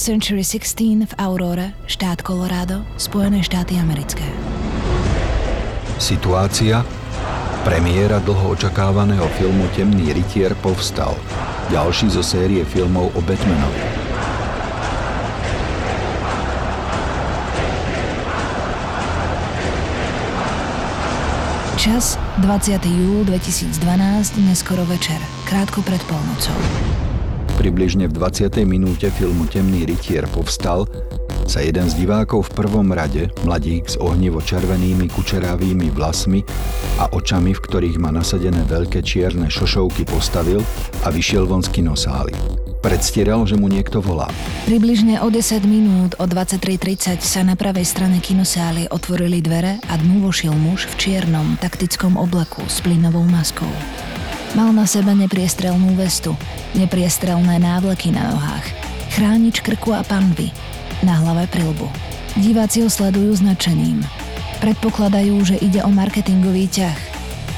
Century 16 v Aurore, štát Colorado, Spojené štáty americké. Situácia? Premiéra dlho očakávaného filmu Temný rytier povstal. Ďalší zo série filmov o Batmanovi. Čas 20. júl 2012, neskoro večer, krátko pred polnocou. Približne v 20. minúte filmu Temný rytier povstal sa jeden z divákov v prvom rade, mladík s ohnivo červenými kučerávými vlasmi a očami, v ktorých má nasadené veľké čierne šošovky, postavil a vyšiel von z kinosály. Predstieral, že mu niekto volá. Približne o 10 minút o 23.30 sa na pravej strane kinosály otvorili dvere a dnu vošiel muž v čiernom taktickom oblaku s plynovou maskou. Mal na sebe nepriestrelnú vestu, nepriestrelné návleky na nohách, chránič krku a panvy, na hlave prilbu. Diváci ho sledujú značením. Predpokladajú, že ide o marketingový ťah.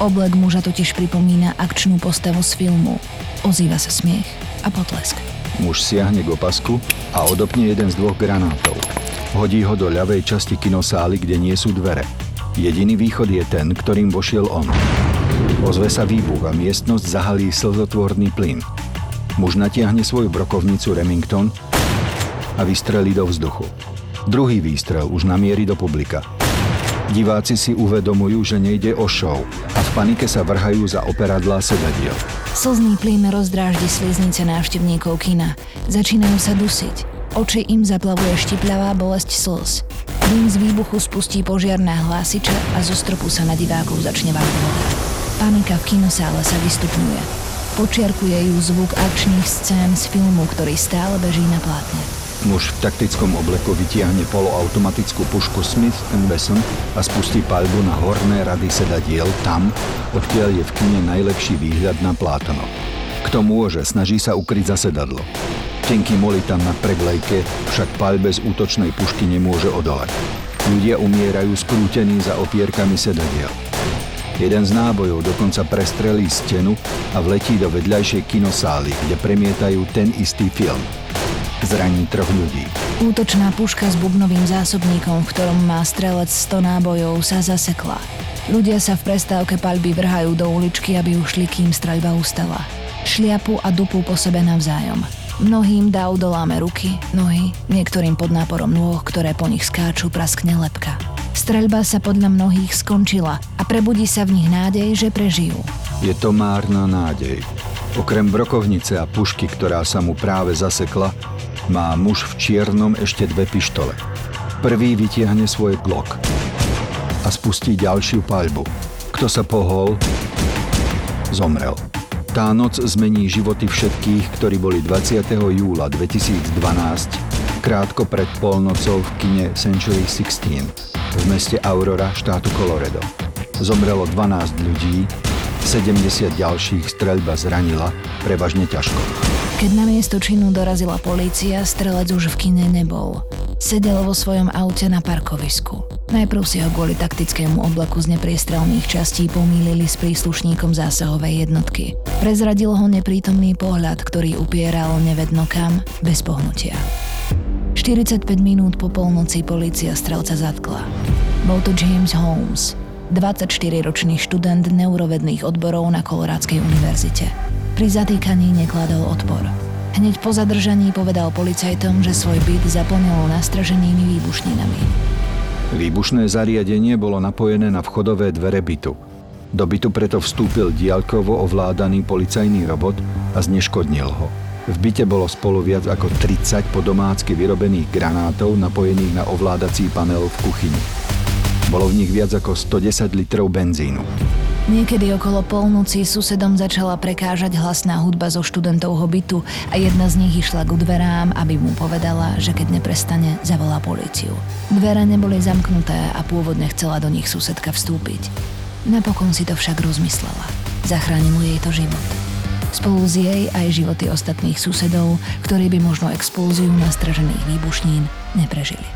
Oblek muža totiž pripomína akčnú postavu z filmu. Ozýva sa smiech a potlesk. Muž siahne k opasku a odopne jeden z dvoch granátov. Hodí ho do ľavej časti kinosály, kde nie sú dvere. Jediný východ je ten, ktorým vošiel on. Ozve sa výbuch a miestnosť zahalí slzotvorný plyn. Muž natiahne svoju brokovnicu Remington a vystrelí do vzduchu. Druhý výstrel už namierí do publika. Diváci si uvedomujú, že nejde o show a v panike sa vrhajú za operadlá sedadiel. Slzný plyn rozdráždi sliznice návštevníkov kina. Začínajú sa dusiť. Oči im zaplavuje štipľavá bolesť slz. Dým z výbuchu spustí požiarné hlásiče a zo stropu sa na divákov začne voda. Panika v kinosále sa vystupňuje. Počiarkuje ju zvuk akčných scén z filmu, ktorý stále beží na plátne. Muž v taktickom obleku vytiahne poloautomatickú pušku Smith Wesson a spustí paľbu na horné rady sedadiel tam, odkiaľ je v kine najlepší výhľad na plátno. Kto môže, snaží sa ukryť za sedadlo. Tenký molitan na preglejke však paľbe z útočnej pušky nemôže odolať. Ľudia umierajú skrútení za opierkami sedadiel. Jeden z nábojov dokonca prestrelí stenu a vletí do vedľajšej kinosály, kde premietajú ten istý film. Zraní troch ľudí. Útočná puška s bubnovým zásobníkom, v ktorom má strelec 100 nábojov, sa zasekla. Ľudia sa v prestávke paľby vrhajú do uličky, aby ušli, kým streľba ustala. Šliapu a dupu po sebe navzájom. Mnohým dá udoláme ruky, nohy, niektorým pod náporom nôh, ktoré po nich skáču, praskne lepka. Streľba sa podľa mnohých skončila a prebudí sa v nich nádej, že prežijú. Je to márna nádej. Okrem brokovnice a pušky, ktorá sa mu práve zasekla, má muž v čiernom ešte dve pištole. Prvý vytiahne svoj Glock a spustí ďalšiu paľbu. Kto sa pohol, zomrel. Tá noc zmení životy všetkých, ktorí boli 20. júla 2012 krátko pred polnocou v kine Century 16 v meste Aurora štátu Colorado. Zomrelo 12 ľudí, 70 ďalších streľba zranila, prevažne ťažko. Keď na miesto činu dorazila polícia, strelec už v kine nebol. Sedel vo svojom aute na parkovisku. Najprv si ho kvôli taktickému oblaku z nepriestrelných častí pomýlili s príslušníkom zásahovej jednotky. Prezradil ho neprítomný pohľad, ktorý upieral nevedno kam, bez pohnutia. 45 minút po polnoci polícia strelca zatkla. Bol to James Holmes, 24-ročný študent neurovedných odborov na Kolorádskej univerzite. Pri zatýkaní nekladol odpor. Hneď po zadržaní povedal policajtom, že svoj byt zaplnil nastraženými výbušninami. Výbušné zariadenie bolo napojené na vchodové dvere bytu. Do bytu preto vstúpil diaľkovo ovládaný policajný robot a zneškodnil ho. V byte bolo spolu viac ako 30 podomácky vyrobených granátov napojených na ovládací panel v kuchyni. Bolo v nich viac ako 110 litrov benzínu. Niekedy okolo polnoci susedom začala prekážať hlasná hudba zo študentovho bytu a jedna z nich išla k dverám, aby mu povedala, že keď neprestane, zavolá políciu. Dvere neboli zamknuté a pôvodne chcela do nich susedka vstúpiť. Napokon si to však rozmyslela. Zachránilo jej to život. Spolu s jej aj životy ostatných susedov, ktorí by možno expulziu nastražených výbušnín neprežili.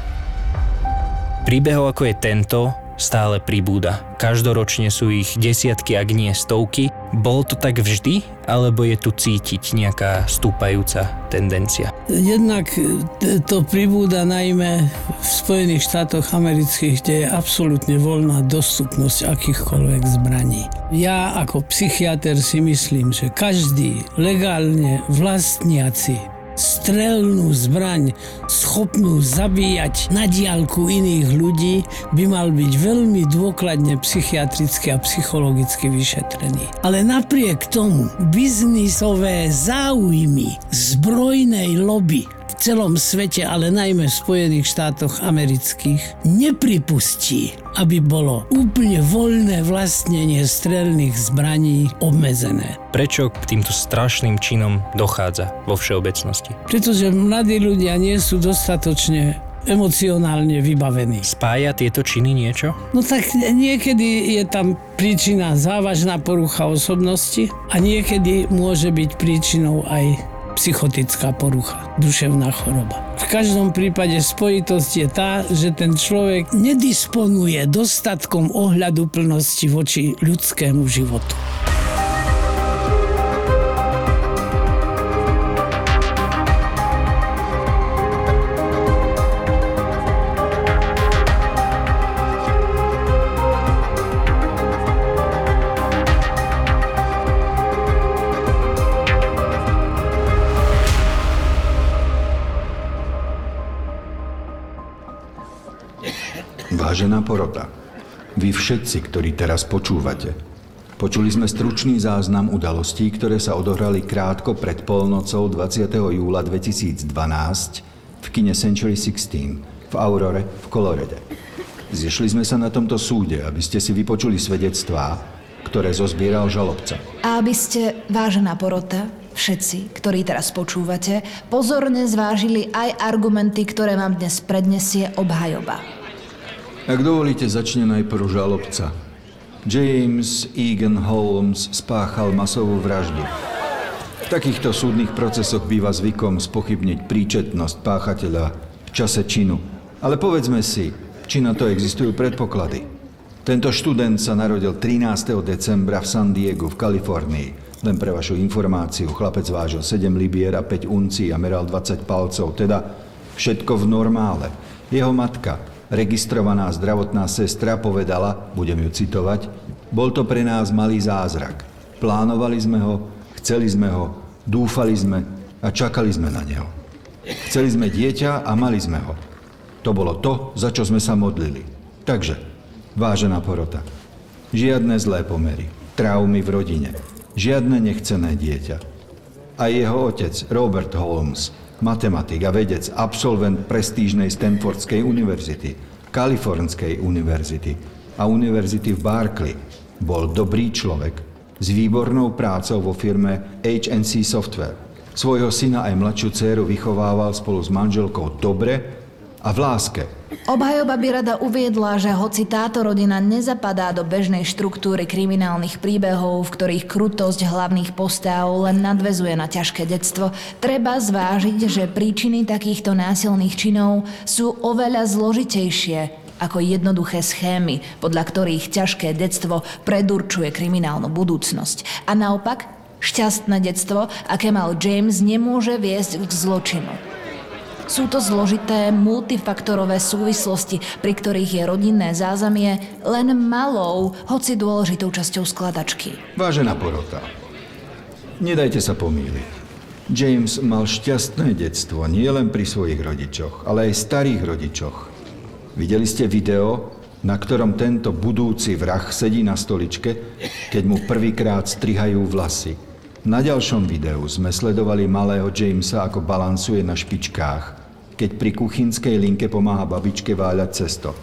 Príbehov ako je tento stále pribúda. Každoročne sú ich desiatky, ak nie stovky. Bolo to tak vždy, alebo je tu cítiť nejaká stúpajúca tendencia? Jednak e, to pribúda najmä v Spojených štátoch amerických, kde je absolútne voľná dostupnosť akýchkoľvek zbraní. Ja ako psychiatr si myslím, že každý legálne vlastniaci strelnú zbraň schopnú zabíjať na diálku iných ľudí, by mal byť veľmi dôkladne psychiatricky a psychologicky vyšetrený. Ale napriek tomu biznisové záujmy zbrojnej lobby celom svete, ale najmä v Spojených štátoch amerických, nepripustí, aby bolo úplne voľné vlastnenie strelných zbraní obmedzené. Prečo k týmto strašným činom dochádza vo všeobecnosti? Pretože mladí ľudia nie sú dostatočne emocionálne vybavení. Spája tieto činy niečo? No tak niekedy je tam príčina závažná porucha osobnosti a niekedy môže byť príčinou aj psychotická porucha, duševná choroba. V každom prípade spojitosť je tá, že ten človek nedisponuje dostatkom ohľadu plnosti voči ľudskému životu. Vážená porota, vy všetci, ktorí teraz počúvate, počuli sme stručný záznam udalostí, ktoré sa odohrali krátko pred polnocou 20. júla 2012 v kine Century 16 v Aurore v Kolorede. Zišli sme sa na tomto súde, aby ste si vypočuli svedectvá, ktoré zozbieral žalobca. A aby ste, vážená porota, všetci, ktorí teraz počúvate, pozorne zvážili aj argumenty, ktoré vám dnes prednesie obhajoba. Ak dovolíte, začne najprv žalobca. James Egan Holmes spáchal masovú vraždu. V takýchto súdnych procesoch býva zvykom spochybniť príčetnosť páchateľa v čase činu. Ale povedzme si, či na to existujú predpoklady. Tento študent sa narodil 13. decembra v San Diego v Kalifornii. Len pre vašu informáciu, chlapec vážil 7 libier a 5 uncí a meral 20 palcov, teda všetko v normále. Jeho matka, registrovaná zdravotná sestra povedala, budem ju citovať, bol to pre nás malý zázrak. Plánovali sme ho, chceli sme ho, dúfali sme a čakali sme na neho. Chceli sme dieťa a mali sme ho. To bolo to, za čo sme sa modlili. Takže, vážená porota, žiadne zlé pomery, traumy v rodine, žiadne nechcené dieťa. A jeho otec, Robert Holmes, matematik a vedec, absolvent prestížnej Stanfordskej univerzity, Kalifornskej univerzity a univerzity v Berkeley. Bol dobrý človek s výbornou prácou vo firme HNC Software. Svojho syna aj mladšiu dceru vychovával spolu s manželkou dobre a v láske. Obhajoba by rada uviedla, že hoci táto rodina nezapadá do bežnej štruktúry kriminálnych príbehov, v ktorých krutosť hlavných postav len nadvezuje na ťažké detstvo, treba zvážiť, že príčiny takýchto násilných činov sú oveľa zložitejšie ako jednoduché schémy, podľa ktorých ťažké detstvo predurčuje kriminálnu budúcnosť. A naopak, šťastné detstvo, aké mal James, nemôže viesť k zločinu. Sú to zložité multifaktorové súvislosti, pri ktorých je rodinné zázemie len malou, hoci dôležitou časťou skladačky. Vážená porota, nedajte sa pomýliť. James mal šťastné detstvo nie len pri svojich rodičoch, ale aj starých rodičoch. Videli ste video, na ktorom tento budúci vrah sedí na stoličke, keď mu prvýkrát strihajú vlasy. Na ďalšom videu sme sledovali malého Jamesa, ako balansuje na špičkách, keď pri kuchynskej linke pomáha babičke váľať cesto.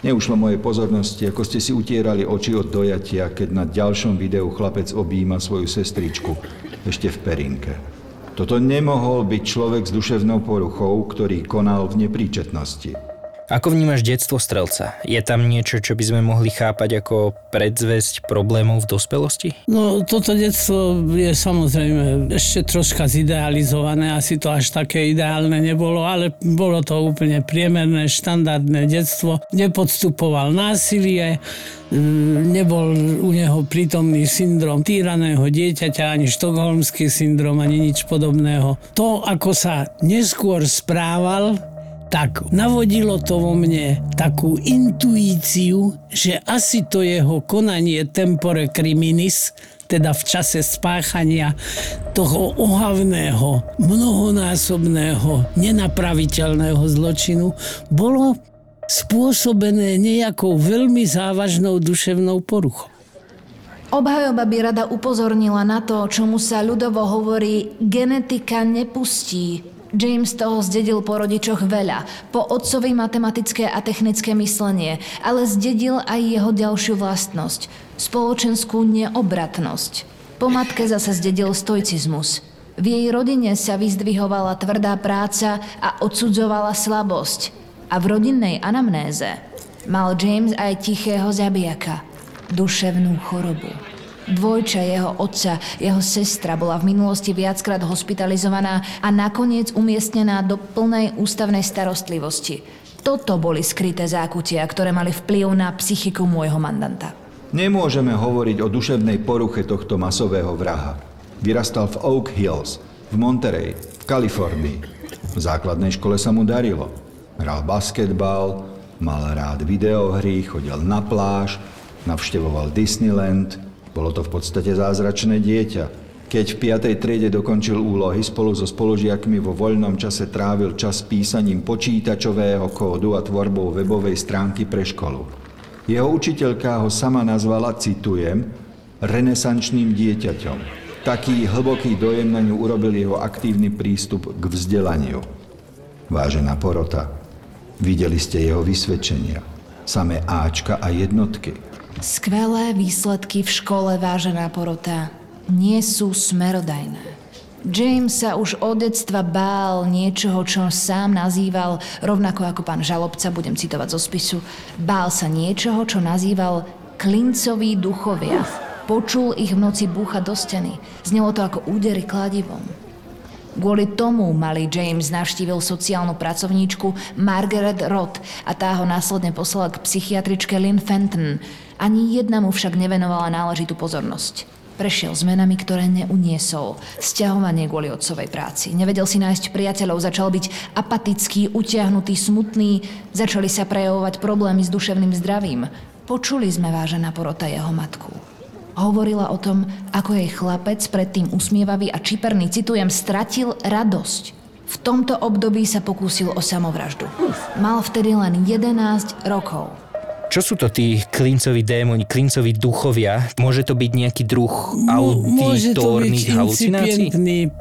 Neušlo mojej pozornosti, ako ste si utierali oči od dojatia, keď na ďalšom videu chlapec objíma svoju sestričku, ešte v perinke. Toto nemohol byť človek s duševnou poruchou, ktorý konal v nepríčetnosti. Ako vnímaš detstvo strelca? Je tam niečo, čo by sme mohli chápať ako predzvesť problémov v dospelosti? No toto detstvo je samozrejme ešte troška zidealizované, asi to až také ideálne nebolo, ale bolo to úplne priemerné, štandardné detstvo. Nepodstupoval násilie, mm, nebol u neho prítomný syndrom týraného dieťaťa, ani štokholmský syndrom, ani nič podobného. To, ako sa neskôr správal, tak navodilo to vo mne takú intuíciu, že asi to jeho konanie tempore criminis, teda v čase spáchania toho ohavného, mnohonásobného, nenapraviteľného zločinu, bolo spôsobené nejakou veľmi závažnou duševnou poruchou. Obhajoba by rada upozornila na to, čomu sa ľudovo hovorí genetika nepustí James toho zdedil po rodičoch veľa, po otcovi matematické a technické myslenie, ale zdedil aj jeho ďalšiu vlastnosť, spoločenskú neobratnosť. Po matke zase zdedil stoicizmus. V jej rodine sa vyzdvihovala tvrdá práca a odsudzovala slabosť. A v rodinnej anamnéze mal James aj tichého zabijaka, duševnú chorobu. Dvojča jeho otca, jeho sestra bola v minulosti viackrát hospitalizovaná a nakoniec umiestnená do plnej ústavnej starostlivosti. Toto boli skryté zákutia, ktoré mali vplyv na psychiku môjho mandanta. Nemôžeme hovoriť o duševnej poruche tohto masového vraha. Vyrastal v Oak Hills, v Monterey, v Kalifornii. V základnej škole sa mu darilo. Hral basketbal, mal rád videohry, chodil na pláž, navštevoval Disneyland – bolo to v podstate zázračné dieťa. Keď v 5. triede dokončil úlohy, spolu so spolužiakmi vo voľnom čase trávil čas písaním počítačového kódu a tvorbou webovej stránky pre školu. Jeho učiteľka ho sama nazvala, citujem, renesančným dieťaťom. Taký hlboký dojem na ňu urobil jeho aktívny prístup k vzdelaniu. Vážená porota, videli ste jeho vysvedčenia. Samé Ačka a jednotky. Skvelé výsledky v škole, vážená porota, nie sú smerodajné. James sa už od detstva bál niečoho, čo sám nazýval, rovnako ako pán žalobca, budem citovať zo spisu, bál sa niečoho, čo nazýval klincoví duchovia. Počul ich v noci búcha do steny. Znelo to ako údery kladivom. Kvôli tomu malý James navštívil sociálnu pracovníčku Margaret Roth a tá ho následne poslala k psychiatričke Lynn Fenton, ani jedna mu však nevenovala náležitú pozornosť. Prešiel zmenami, ktoré neuniesol. Sťahovanie kvôli otcovej práci. Nevedel si nájsť priateľov, začal byť apatický, utiahnutý, smutný. Začali sa prejavovať problémy s duševným zdravím. Počuli sme, vážená porota, jeho matku. Hovorila o tom, ako jej chlapec, predtým usmievavý a čiperný, citujem, stratil radosť. V tomto období sa pokúsil o samovraždu. Mal vtedy len 11 rokov. Čo sú to tí klincoví démoni, klincoví duchovia? Môže to byť nejaký druh auditórnych halucinácií?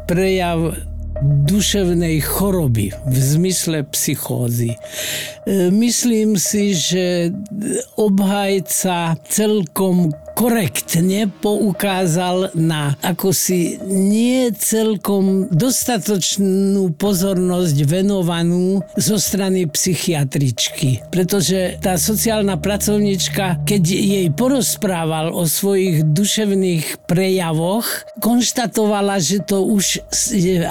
Prejav duševnej choroby v zmysle psychózy. E, myslím si, že obhajca celkom korektne poukázal na ako si nie celkom dostatočnú pozornosť venovanú zo strany psychiatričky. Pretože tá sociálna pracovnička, keď jej porozprával o svojich duševných prejavoch, konštatovala, že to už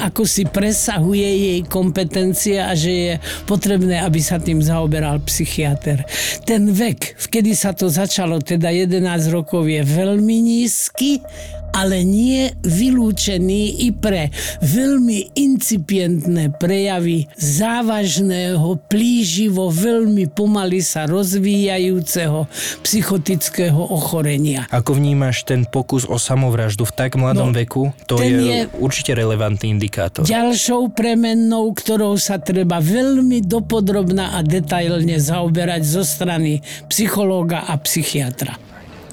ako si presahuje jej kompetencie a že je potrebné, aby sa tým zaoberal psychiatr. Ten vek, vkedy sa to začalo, teda 11 rokov, je veľmi nízky ale nie vylúčený i pre veľmi incipientné prejavy závažného, plíživo, veľmi pomaly sa rozvíjajúceho psychotického ochorenia. Ako vnímaš ten pokus o samovraždu v tak mladom no, veku? To je, je určite relevantný indikátor. Ďalšou premennou, ktorou sa treba veľmi dopodrobná a detailne zaoberať zo strany psychológa a psychiatra.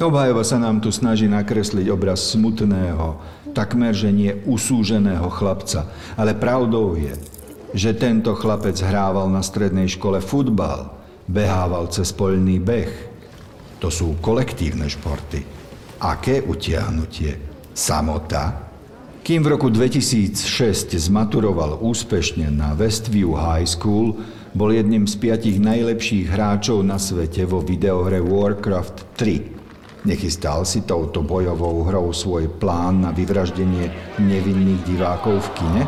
Obhajoba sa nám tu snaží nakresliť obraz smutného, takmer že nie usúženého chlapca. Ale pravdou je, že tento chlapec hrával na strednej škole futbal, behával cez poľný beh. To sú kolektívne športy. Aké utiahnutie? Samota? Kým v roku 2006 zmaturoval úspešne na Westview High School, bol jedným z piatich najlepších hráčov na svete vo videohre Warcraft 3. Nechystal si touto bojovou hrou svoj plán na vyvraždenie nevinných divákov v kine?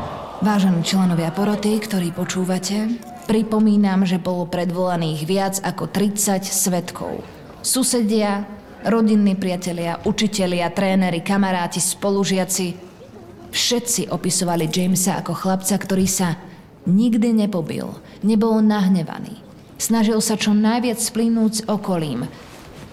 Vážení členovia poroty, ktorí počúvate, pripomínam, že bolo predvolaných viac ako 30 svetkov. Susedia, rodinní priatelia, učitelia, tréneri, kamaráti, spolužiaci. Všetci opisovali Jamesa ako chlapca, ktorý sa nikdy nepobil, nebol nahnevaný. Snažil sa čo najviac splínuť s okolím,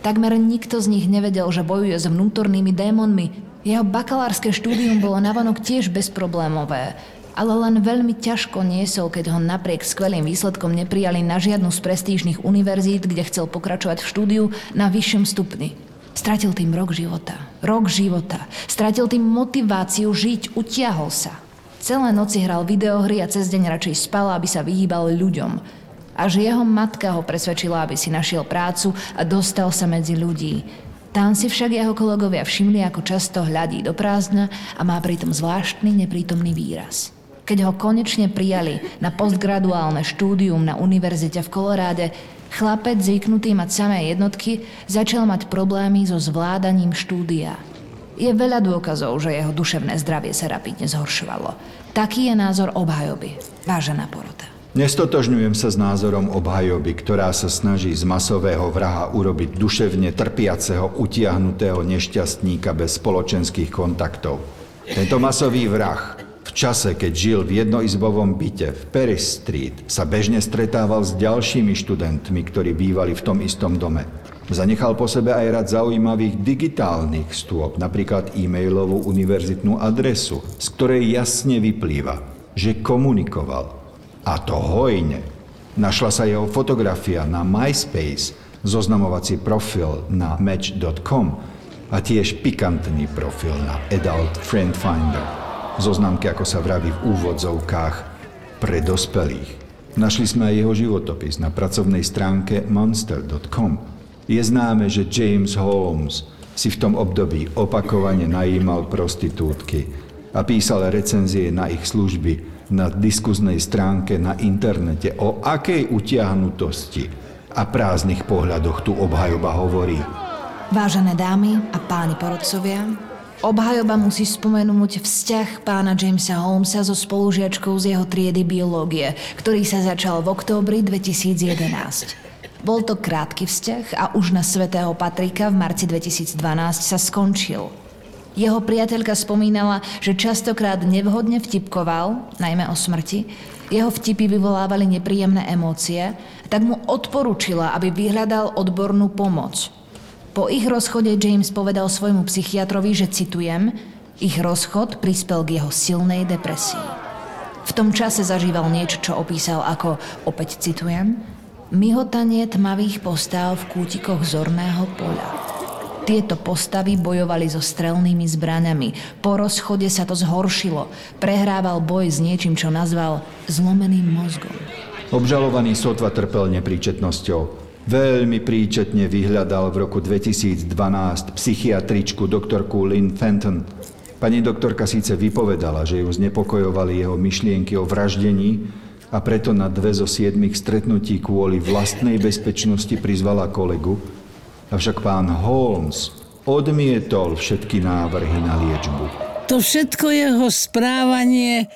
Takmer nikto z nich nevedel, že bojuje s vnútornými démonmi. Jeho bakalárske štúdium bolo navonok tiež bezproblémové, ale len veľmi ťažko niesol, keď ho napriek skvelým výsledkom neprijali na žiadnu z prestížnych univerzít, kde chcel pokračovať v štúdiu na vyššom stupni. Stratil tým rok života. Rok života. Stratil tým motiváciu žiť, utiahol sa. Celé noci hral videohry a cez deň radšej spal, aby sa vyhýbal ľuďom. Až jeho matka ho presvedčila, aby si našiel prácu a dostal sa medzi ľudí. Tam si však jeho kolegovia všimli, ako často hľadí do prázdna a má pritom zvláštny neprítomný výraz. Keď ho konečne prijali na postgraduálne štúdium na univerzite v Koloráde, chlapec zvyknutý mať samé jednotky začal mať problémy so zvládaním štúdia. Je veľa dôkazov, že jeho duševné zdravie sa rapidne zhoršovalo. Taký je názor obhajoby. Vážená porota. Nestotožňujem sa s názorom obhajoby, ktorá sa snaží z masového vraha urobiť duševne trpiaceho, utiahnutého nešťastníka bez spoločenských kontaktov. Tento masový vrah v čase, keď žil v jednoizbovom byte v Paris Street, sa bežne stretával s ďalšími študentmi, ktorí bývali v tom istom dome. Zanechal po sebe aj rad zaujímavých digitálnych stôp, napríklad e-mailovú univerzitnú adresu, z ktorej jasne vyplýva, že komunikoval a to hojne. Našla sa jeho fotografia na MySpace, zoznamovací profil na Match.com a tiež pikantný profil na Adult Friend Finder. Zoznamky, ako sa vraví v úvodzovkách, pre dospelých. Našli sme aj jeho životopis na pracovnej stránke monster.com. Je známe, že James Holmes si v tom období opakovane najímal prostitútky a písal recenzie na ich služby na diskuznej stránke na internete, o akej utiahnutosti a prázdnych pohľadoch tu obhajoba hovorí. Vážené dámy a páni porodcovia, obhajoba musí spomenúť vzťah pána Jamesa Holmesa so spolužiačkou z jeho triedy biológie, ktorý sa začal v októbri 2011. Bol to krátky vzťah a už na svätého Patrika v marci 2012 sa skončil. Jeho priateľka spomínala, že častokrát nevhodne vtipkoval, najmä o smrti, jeho vtipy vyvolávali nepríjemné emócie, tak mu odporúčila, aby vyhľadal odbornú pomoc. Po ich rozchode James povedal svojmu psychiatrovi, že citujem, ich rozchod prispel k jeho silnej depresii. V tom čase zažíval niečo, čo opísal ako, opäť citujem, myhotanie tmavých postáv v kútikoch zorného poľa. Tieto postavy bojovali so strelnými zbraňami. Po rozchode sa to zhoršilo. Prehrával boj s niečím, čo nazval zlomeným mozgom. Obžalovaný sotva trpel nepríčetnosťou. Veľmi príčetne vyhľadal v roku 2012 psychiatričku doktorku Lynn Fenton. Pani doktorka síce vypovedala, že ju znepokojovali jeho myšlienky o vraždení a preto na dve zo siedmých stretnutí kvôli vlastnej bezpečnosti prizvala kolegu, avšak pán Holmes odmietol všetky návrhy na liečbu. To všetko jeho správanie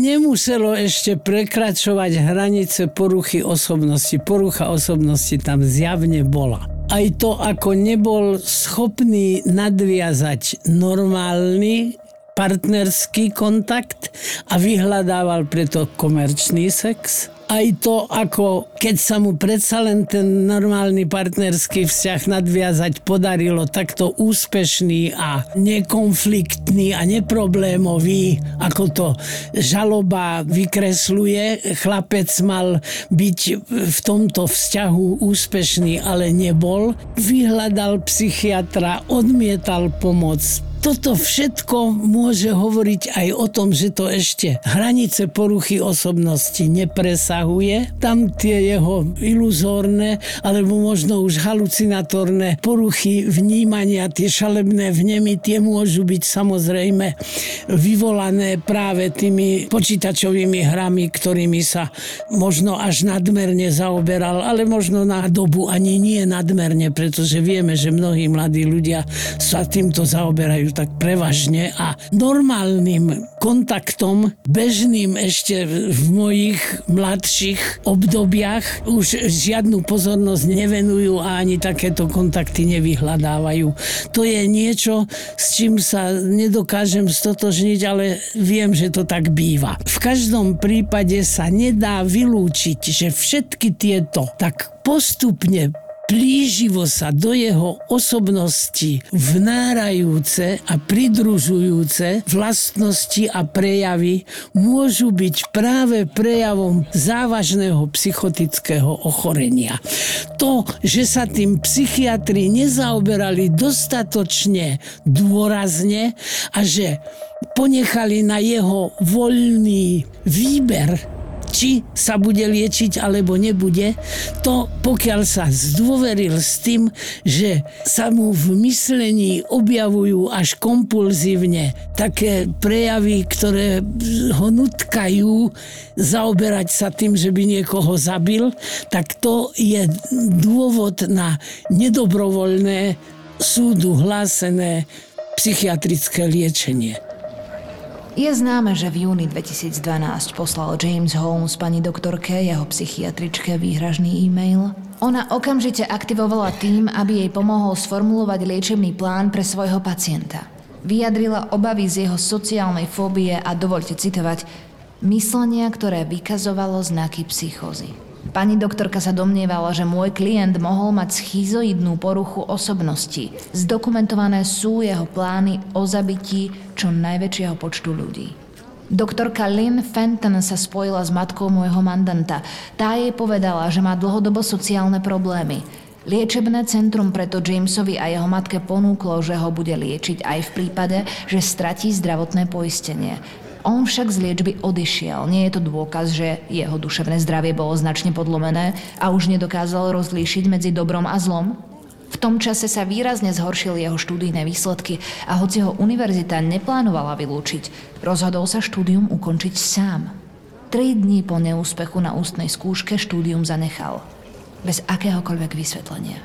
nemuselo ešte prekračovať hranice poruchy osobnosti. Porucha osobnosti tam zjavne bola. Aj to, ako nebol schopný nadviazať normálny partnerský kontakt a vyhľadával preto komerčný sex, aj to, ako keď sa mu predsa len ten normálny partnerský vzťah nadviazať podarilo takto úspešný a nekonfliktný a neproblémový, ako to žaloba vykresluje. Chlapec mal byť v tomto vzťahu úspešný, ale nebol. Vyhľadal psychiatra, odmietal pomoc, toto všetko môže hovoriť aj o tom, že to ešte hranice poruchy osobnosti nepresahuje. Tam tie jeho iluzórne alebo možno už halucinatórne poruchy vnímania, tie šalebné vnemy, tie môžu byť samozrejme vyvolané práve tými počítačovými hrami, ktorými sa možno až nadmerne zaoberal, ale možno na dobu ani nie nadmerne, pretože vieme, že mnohí mladí ľudia sa týmto zaoberajú majú tak prevažne a normálnym kontaktom, bežným ešte v mojich mladších obdobiach už žiadnu pozornosť nevenujú a ani takéto kontakty nevyhľadávajú. To je niečo, s čím sa nedokážem stotožniť, ale viem, že to tak býva. V každom prípade sa nedá vylúčiť, že všetky tieto tak postupne plíživo sa do jeho osobnosti vnárajúce a pridružujúce vlastnosti a prejavy môžu byť práve prejavom závažného psychotického ochorenia. To, že sa tým psychiatri nezaoberali dostatočne dôrazne a že ponechali na jeho voľný výber či sa bude liečiť alebo nebude, to pokiaľ sa zdôveril s tým, že sa mu v myslení objavujú až kompulzívne také prejavy, ktoré ho nutkajú zaoberať sa tým, že by niekoho zabil, tak to je dôvod na nedobrovoľné súdu hlásené psychiatrické liečenie. Je známe, že v júni 2012 poslal James Holmes pani doktorke, jeho psychiatričke, výhražný e-mail. Ona okamžite aktivovala tým, aby jej pomohol sformulovať liečebný plán pre svojho pacienta. Vyjadrila obavy z jeho sociálnej fóbie a dovolte citovať, myslenia, ktoré vykazovalo znaky psychózy. Pani doktorka sa domnievala, že môj klient mohol mať schizoidnú poruchu osobnosti. Zdokumentované sú jeho plány o zabití čo najväčšieho počtu ľudí. Doktorka Lynn Fenton sa spojila s matkou môjho mandanta. Tá jej povedala, že má dlhodobo sociálne problémy. Liečebné centrum preto Jamesovi a jeho matke ponúklo, že ho bude liečiť aj v prípade, že stratí zdravotné poistenie. On však z liečby odišiel. Nie je to dôkaz, že jeho duševné zdravie bolo značne podlomené a už nedokázal rozlíšiť medzi dobrom a zlom? V tom čase sa výrazne zhoršili jeho štúdijné výsledky a hoci ho univerzita neplánovala vylúčiť, rozhodol sa štúdium ukončiť sám. Tri dní po neúspechu na ústnej skúške štúdium zanechal. Bez akéhokoľvek vysvetlenia.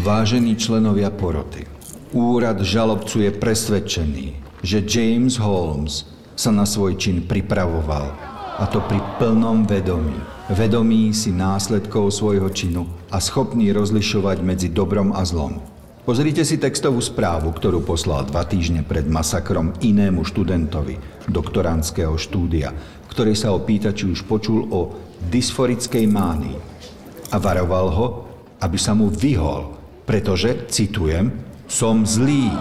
Vážení členovia poroty, úrad žalobcu je presvedčený, že James Holmes sa na svoj čin pripravoval. A to pri plnom vedomí. Vedomí si následkov svojho činu a schopný rozlišovať medzi dobrom a zlom. Pozrite si textovú správu, ktorú poslal dva týždne pred masakrom inému študentovi doktorandského štúdia, ktorý sa ho pýta, či už počul o dysforickej mánii. A varoval ho, aby sa mu vyhol, pretože, citujem, som zlý.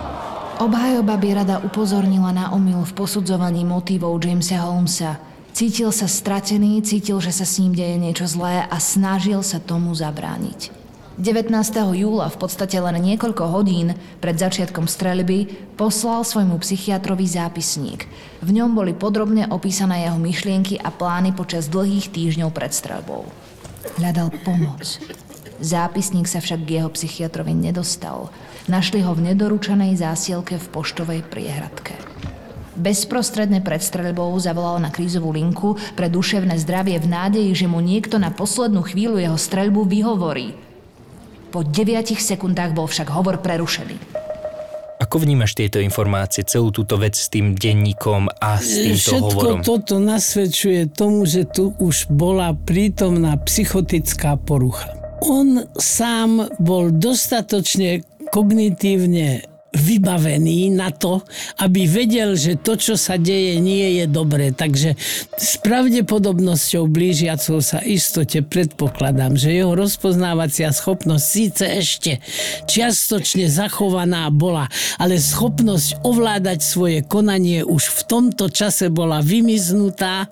Obhajoba by rada upozornila na omyl v posudzovaní motívov Jamesa Holmesa. Cítil sa stratený, cítil, že sa s ním deje niečo zlé a snažil sa tomu zabrániť. 19. júla, v podstate len niekoľko hodín pred začiatkom streľby, poslal svojmu psychiatrovi zápisník. V ňom boli podrobne opísané jeho myšlienky a plány počas dlhých týždňov pred streľbou. Hľadal pomoc. Zápisník sa však k jeho psychiatrovi nedostal. Našli ho v nedoručenej zásielke v poštovej priehradke. Bezprostredne pred streľbou zavolal na krízovú linku pre duševné zdravie v nádeji, že mu niekto na poslednú chvíľu jeho streľbu vyhovorí. Po 9 sekundách bol však hovor prerušený. Ako vnímaš tieto informácie, celú túto vec s tým denníkom a s týmto Všetko hovorom? toto nasvedčuje tomu, že tu už bola prítomná psychotická porucha. On sám bol dostatočne kognitívne vybavený na to, aby vedel, že to, čo sa deje, nie je dobré. Takže s pravdepodobnosťou blížiacou sa istote predpokladám, že jeho rozpoznávacia schopnosť síce ešte čiastočne zachovaná bola, ale schopnosť ovládať svoje konanie už v tomto čase bola vymiznutá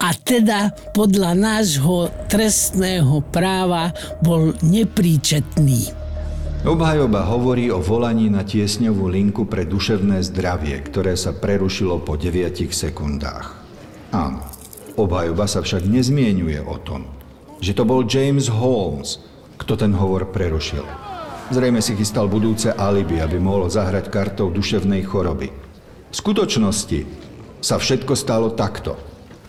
a teda podľa nášho trestného práva bol nepríčetný. Obhajoba hovorí o volaní na tiesňovú linku pre duševné zdravie, ktoré sa prerušilo po 9 sekundách. Áno, obhajoba sa však nezmienuje o tom, že to bol James Holmes, kto ten hovor prerušil. Zrejme si chystal budúce alibi, aby mohol zahrať kartou duševnej choroby. V skutočnosti sa všetko stalo takto.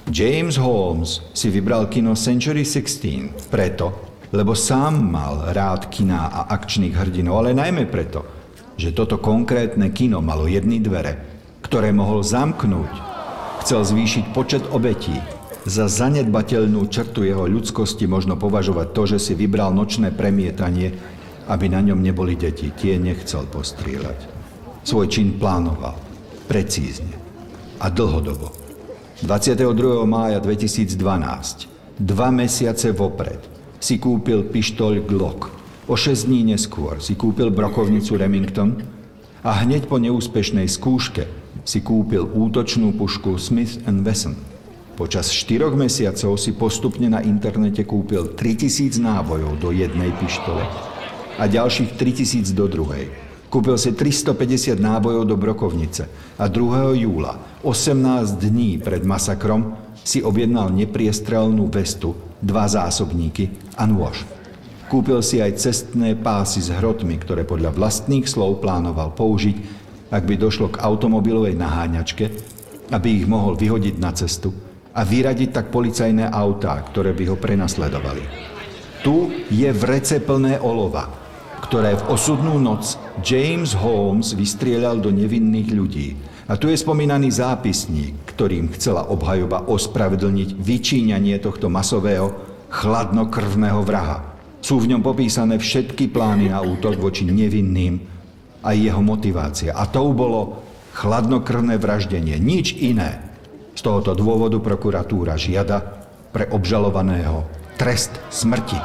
James Holmes si vybral kino Century 16 preto, lebo sám mal rád kina a akčných hrdinov, ale najmä preto, že toto konkrétne kino malo jedny dvere, ktoré mohol zamknúť. Chcel zvýšiť počet obetí. Za zanedbateľnú črtu jeho ľudskosti možno považovať to, že si vybral nočné premietanie, aby na ňom neboli deti. Tie nechcel postrieľať. Svoj čin plánoval. Precízne. A dlhodobo. 22. mája 2012, dva mesiace vopred, si kúpil pištoľ Glock. O 6 dní neskôr si kúpil brokovnicu Remington a hneď po neúspešnej skúške si kúpil útočnú pušku Smith Wesson. Počas 4 mesiacov si postupne na internete kúpil 3000 nábojov do jednej pištole a ďalších 3000 do druhej. Kúpil si 350 nábojov do brokovnice a 2. júla, 18 dní pred masakrom, si objednal nepriestrelnú vestu, dva zásobníky a nôž. Kúpil si aj cestné pásy s hrotmi, ktoré podľa vlastných slov plánoval použiť, ak by došlo k automobilovej naháňačke, aby ich mohol vyhodiť na cestu a vyradiť tak policajné autá, ktoré by ho prenasledovali. Tu je vrece plné olova, ktoré v osudnú noc James Holmes vystrieľal do nevinných ľudí. A tu je spomínaný zápisník, ktorým chcela obhajoba ospravedlniť vyčíňanie tohto masového, chladnokrvného vraha. Sú v ňom popísané všetky plány na útok voči nevinným a jeho motivácia. A tou bolo chladnokrvné vraždenie, nič iné. Z tohoto dôvodu prokuratúra žiada pre obžalovaného trest smrti.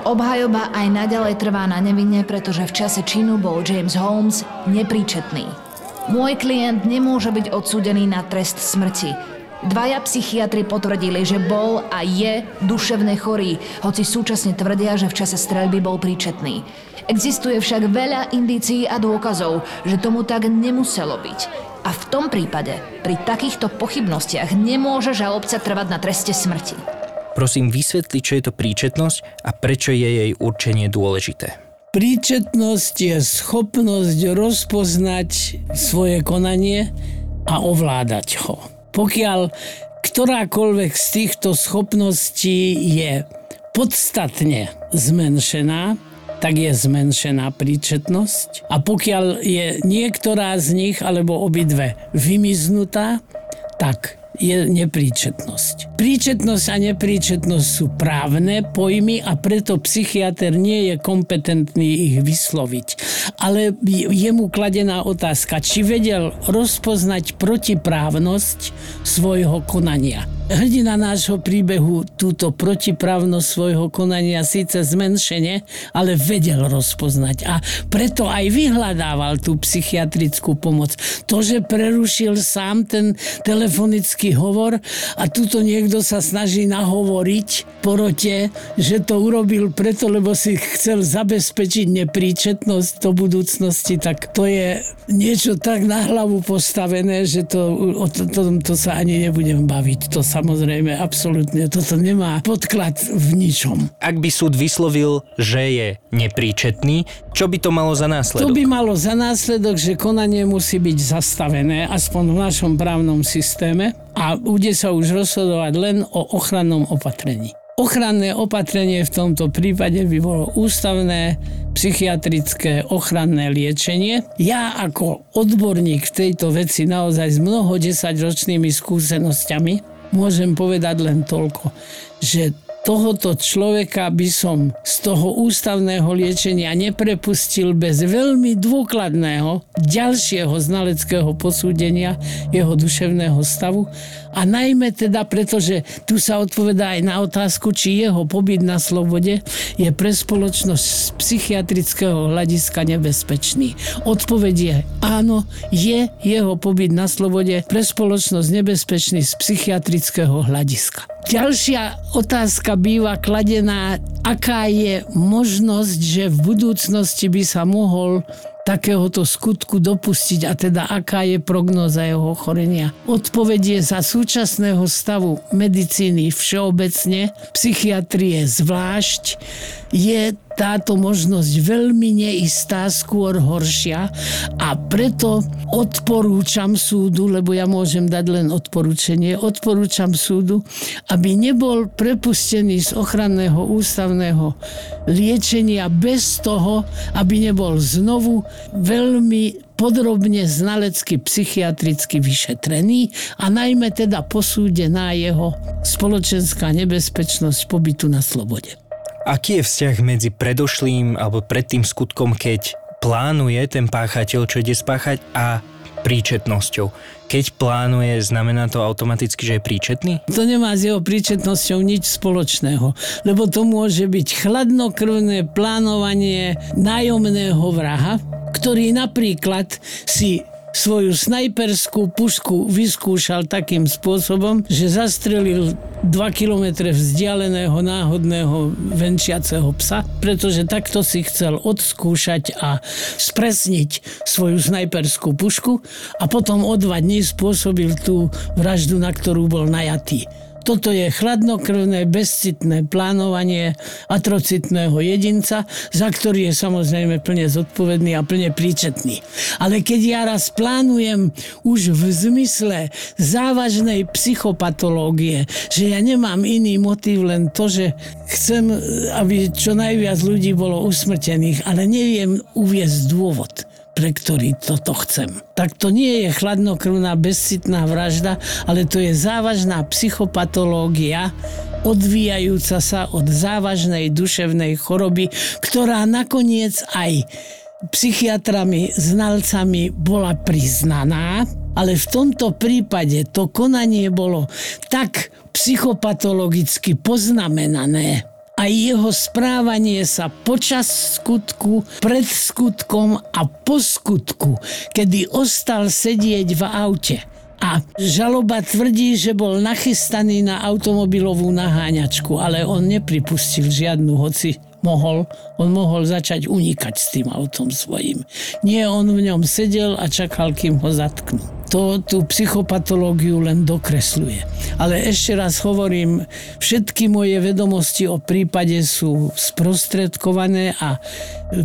Obhajoba aj naďalej trvá na nevinne, pretože v čase činu bol James Holmes nepríčetný. Môj klient nemôže byť odsúdený na trest smrti. Dvaja psychiatri potvrdili, že bol a je duševne chorý, hoci súčasne tvrdia, že v čase streľby bol príčetný. Existuje však veľa indícií a dôkazov, že tomu tak nemuselo byť. A v tom prípade, pri takýchto pochybnostiach nemôže žalobca trvať na treste smrti. Prosím, vysvetli, čo je to príčetnosť a prečo je jej určenie dôležité. Príčetnosť je schopnosť rozpoznať svoje konanie a ovládať ho. Pokiaľ ktorákoľvek z týchto schopností je podstatne zmenšená, tak je zmenšená príčetnosť. A pokiaľ je niektorá z nich alebo obidve vymiznutá, tak je nepríčetnosť. Príčetnosť a nepríčetnosť sú právne pojmy a preto psychiatr nie je kompetentný ich vysloviť. Ale je mu kladená otázka, či vedel rozpoznať protiprávnosť svojho konania. Hrdina nášho príbehu túto protiprávnosť svojho konania síce zmenšene, ale vedel rozpoznať a preto aj vyhľadával tú psychiatrickú pomoc. To, že prerušil sám ten telefonický hovor a tuto niekto sa snaží nahovoriť porote, že to urobil preto, lebo si chcel zabezpečiť nepríčetnosť do budúcnosti, tak to je niečo tak na hlavu postavené, že to, o to, to, to sa ani nebudem baviť. To sa samozrejme, absolútne. Toto nemá podklad v ničom. Ak by súd vyslovil, že je nepríčetný, čo by to malo za To následok? by malo za následok, že konanie musí byť zastavené, aspoň v našom právnom systéme a bude sa už rozhodovať len o ochrannom opatrení. Ochranné opatrenie v tomto prípade by bolo ústavné psychiatrické ochranné liečenie. Ja ako odborník v tejto veci naozaj s mnoho desaťročnými skúsenosťami môžem povedať len toľko, že tohoto človeka by som z toho ústavného liečenia neprepustil bez veľmi dôkladného ďalšieho znaleckého posúdenia jeho duševného stavu a najmä teda preto, že tu sa odpovedá aj na otázku, či jeho pobyt na slobode je pre spoločnosť z psychiatrického hľadiska nebezpečný. Odpoveď je áno, je jeho pobyt na slobode pre spoločnosť nebezpečný z psychiatrického hľadiska. Ďalšia otázka býva kladená, aká je možnosť, že v budúcnosti by sa mohol takéhoto skutku dopustiť a teda aká je prognoza jeho ochorenia. Odpovedie za súčasného stavu medicíny všeobecne, psychiatrie zvlášť, je táto možnosť veľmi neistá, skôr horšia a preto odporúčam súdu, lebo ja môžem dať len odporúčanie, odporúčam súdu, aby nebol prepustený z ochranného ústavného liečenia bez toho, aby nebol znovu veľmi podrobne znalecky psychiatricky vyšetrený a najmä teda posúdená jeho spoločenská nebezpečnosť pobytu na slobode. Aký je vzťah medzi predošlým alebo predtým skutkom, keď plánuje ten páchateľ, čo ide spáchať a príčetnosťou? Keď plánuje, znamená to automaticky, že je príčetný? To nemá s jeho príčetnosťou nič spoločného, lebo to môže byť chladnokrvné plánovanie nájomného vraha, ktorý napríklad si svoju snajperskú pušku vyskúšal takým spôsobom, že zastrelil 2 km vzdialeného náhodného venčiaceho psa, pretože takto si chcel odskúšať a spresniť svoju snajperskú pušku a potom o dva dní spôsobil tú vraždu, na ktorú bol najatý. Toto je chladnokrvné, bezcitné plánovanie atrocitného jedinca, za ktorý je samozrejme plne zodpovedný a plne príčetný. Ale keď ja raz plánujem už v zmysle závažnej psychopatológie, že ja nemám iný motív len to, že chcem, aby čo najviac ľudí bolo usmrtených, ale neviem uviezť dôvod pre ktorý toto chcem. Tak to nie je chladnokrvná bezcitná vražda, ale to je závažná psychopatológia, odvíjajúca sa od závažnej duševnej choroby, ktorá nakoniec aj psychiatrami, znalcami bola priznaná, ale v tomto prípade to konanie bolo tak psychopatologicky poznamenané, a jeho správanie sa počas skutku, pred skutkom a po skutku, kedy ostal sedieť v aute. A žaloba tvrdí, že bol nachystaný na automobilovú naháňačku, ale on nepripustil žiadnu, hoci mohol, on mohol začať unikať s tým autom svojim. Nie, on v ňom sedel a čakal, kým ho zatknú. To tú psychopatológiu len dokresluje. Ale ešte raz hovorím, všetky moje vedomosti o prípade sú sprostredkované a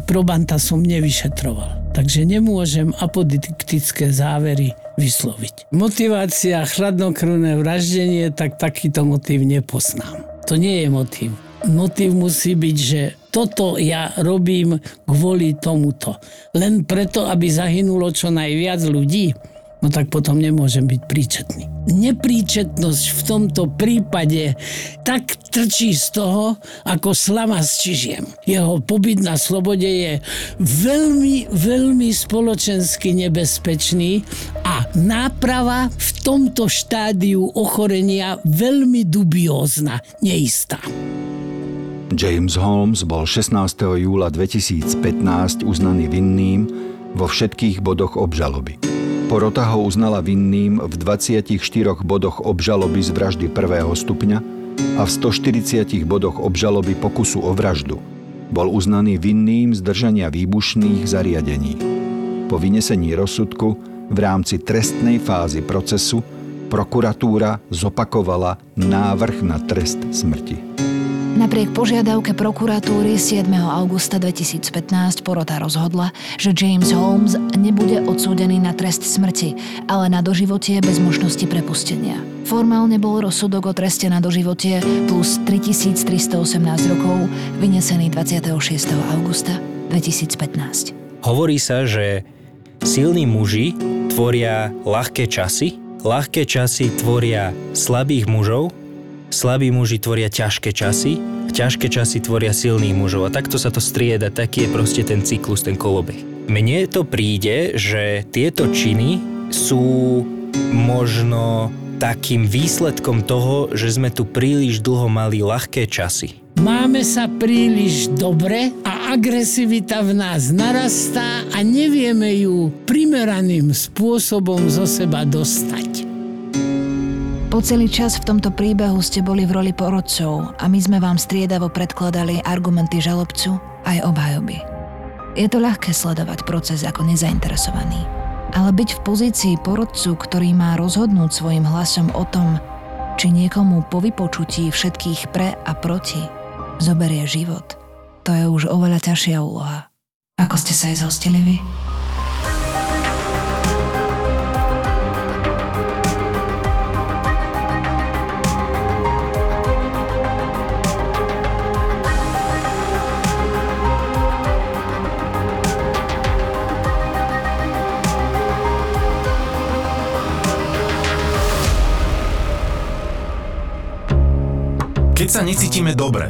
probanta som nevyšetroval. Takže nemôžem apodiktické závery vysloviť. Motivácia chladnokrvné vraždenie, tak takýto motív nepoznám. To nie je motív motív musí byť, že toto ja robím kvôli tomuto. Len preto, aby zahynulo čo najviac ľudí, no tak potom nemôžem byť príčetný. Nepríčetnosť v tomto prípade tak trčí z toho, ako slama s čižiem. Jeho pobyt na slobode je veľmi, veľmi spoločensky nebezpečný a náprava v tomto štádiu ochorenia veľmi dubiózna, neistá. James Holmes bol 16. júla 2015 uznaný vinným vo všetkých bodoch obžaloby. Porota ho uznala vinným v 24 bodoch obžaloby z vraždy prvého stupňa a v 140 bodoch obžaloby pokusu o vraždu. Bol uznaný vinným zdržania výbušných zariadení. Po vynesení rozsudku v rámci trestnej fázy procesu Prokuratúra zopakovala návrh na trest smrti. Napriek požiadavke prokuratúry 7. augusta 2015 porota rozhodla, že James Holmes nebude odsúdený na trest smrti, ale na doživotie bez možnosti prepustenia. Formálne bol rozsudok o treste na doživotie plus 3318 rokov vynesený 26. augusta 2015. Hovorí sa, že silní muži tvoria ľahké časy, ľahké časy tvoria slabých mužov slabí muži tvoria ťažké časy, ťažké časy tvoria silných mužov a takto sa to strieda, taký je proste ten cyklus, ten kolobeh. Mne to príde, že tieto činy sú možno takým výsledkom toho, že sme tu príliš dlho mali ľahké časy. Máme sa príliš dobre a agresivita v nás narastá a nevieme ju primeraným spôsobom zo seba dostať. Po celý čas v tomto príbehu ste boli v roli porodcov a my sme vám striedavo predkladali argumenty žalobcu aj obhajoby. Je to ľahké sledovať proces ako nezainteresovaný. Ale byť v pozícii porodcu, ktorý má rozhodnúť svojim hlasom o tom, či niekomu po vypočutí všetkých pre a proti zoberie život, to je už oveľa ťažšia úloha. Ako ste sa aj zhostili vy? Keď sa necítime dobre,